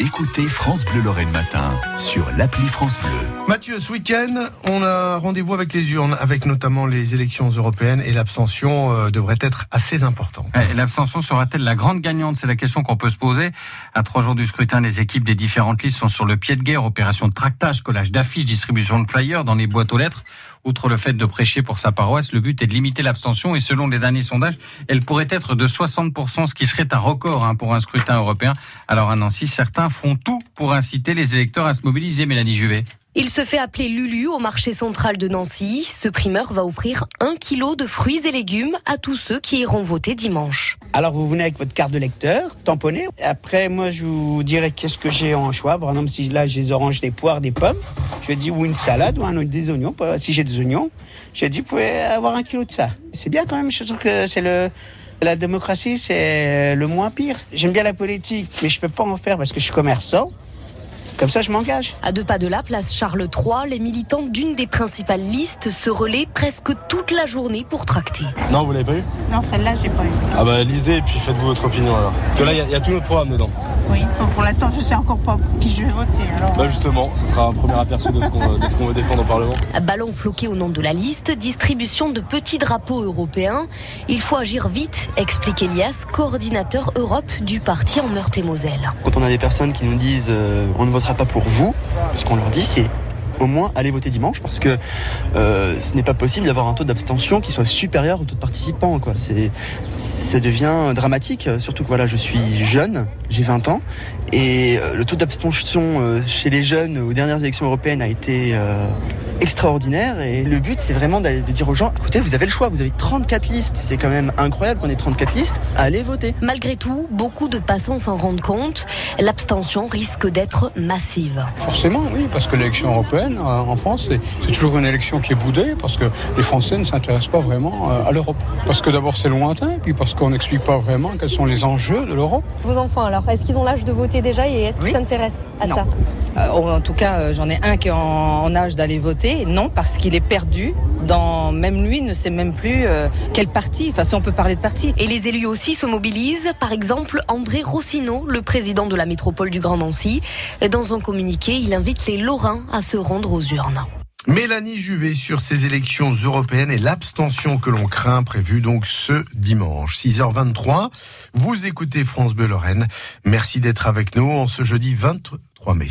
Écoutez France Bleu Lorraine Matin sur l'appli France Bleu. Mathieu, ce week-end, on a rendez-vous avec les urnes, avec notamment les élections européennes et l'abstention euh, devrait être assez importante. L'abstention sera-t-elle la grande gagnante? C'est la question qu'on peut se poser. À trois jours du scrutin, les équipes des différentes listes sont sur le pied de guerre. Opération de tractage, collage d'affiches, distribution de flyers dans les boîtes aux lettres. Outre le fait de prêcher pour sa paroisse, le but est de limiter l'abstention et selon les derniers sondages, elle pourrait être de 60%, ce qui serait un record hein, pour un scrutin européen. Alors à Nancy, certains font tout pour inciter les électeurs à se mobiliser, Mélanie Juvet. Il se fait appeler Lulu au marché central de Nancy. Ce primeur va offrir un kilo de fruits et légumes à tous ceux qui iront voter dimanche. Alors vous venez avec votre carte de lecteur, tamponnée. Après, moi, je vous dirai qu'est-ce que j'ai en choix. Par exemple, si là j'ai des oranges, des poires, des pommes, je dis ou une salade ou un, des oignons. Si j'ai des oignons, je dis vous pouvez avoir un kilo de ça. C'est bien quand même. Je trouve que c'est le la démocratie, c'est le moins pire. J'aime bien la politique, mais je peux pas en faire parce que je suis commerçant. Comme ça, je m'engage. À deux pas de la place Charles III, les militants d'une des principales listes se relaient presque toute la journée pour tracter. Non, vous l'avez pas eu Non, celle-là, j'ai pas eu. Ah bah lisez et puis faites-vous votre opinion alors. Parce que là, il y, a tout notre programme dedans. Oui, pour l'instant, je sais encore pas pour qui je vais voter. Bah justement, ce sera un premier aperçu de ce qu'on veut défendre au Parlement. Ballon floqué au nom de la liste, distribution de petits drapeaux européens. Il faut agir vite, explique Elias, coordinateur Europe du parti en Meurthe-et-Moselle. Quand on a des personnes qui nous disent euh, on ne vote pas pour vous. Ce qu'on leur dit, c'est au moins aller voter dimanche parce que euh, ce n'est pas possible d'avoir un taux d'abstention qui soit supérieur au taux de participants. Quoi. C'est, ça devient dramatique, surtout que voilà, je suis jeune, j'ai 20 ans, et euh, le taux d'abstention euh, chez les jeunes aux dernières élections européennes a été extraordinaire. Et le but, c'est vraiment d'aller, de dire aux gens, écoutez, vous avez le choix, vous avez 34 listes, c'est quand même incroyable qu'on ait 34 listes, allez voter. Malgré tout, beaucoup de passants s'en rendent compte, l'abstention risque d'être massive. Forcément, oui, parce que l'élection européenne euh, en France, c'est toujours une élection qui est boudée, parce que les Français ne s'intéressent pas vraiment euh, à l'Europe. Parce que d'abord c'est lointain, puis parce qu'on n'explique pas vraiment quels sont les enjeux de l'Europe. Vos enfants, alors, est-ce qu'ils ont l'âge de voter déjà et est-ce qu'ils s'intéressent à ça? Euh, En tout cas, j'en ai un qui est en âge d'aller voter non, parce qu'il est perdu. Dans, même lui ne sait même plus euh, quel parti, enfin si on peut parler de parti. Et les élus aussi se mobilisent. Par exemple, André Rossino, le président de la métropole du Grand Nancy, dans un communiqué, il invite les Lorrains à se rendre aux urnes. Mélanie Juvet sur ces élections européennes et l'abstention que l'on craint prévue donc ce dimanche 6h23. Vous écoutez France Bleu Lorraine. Merci d'être avec nous en ce jeudi 23 mai.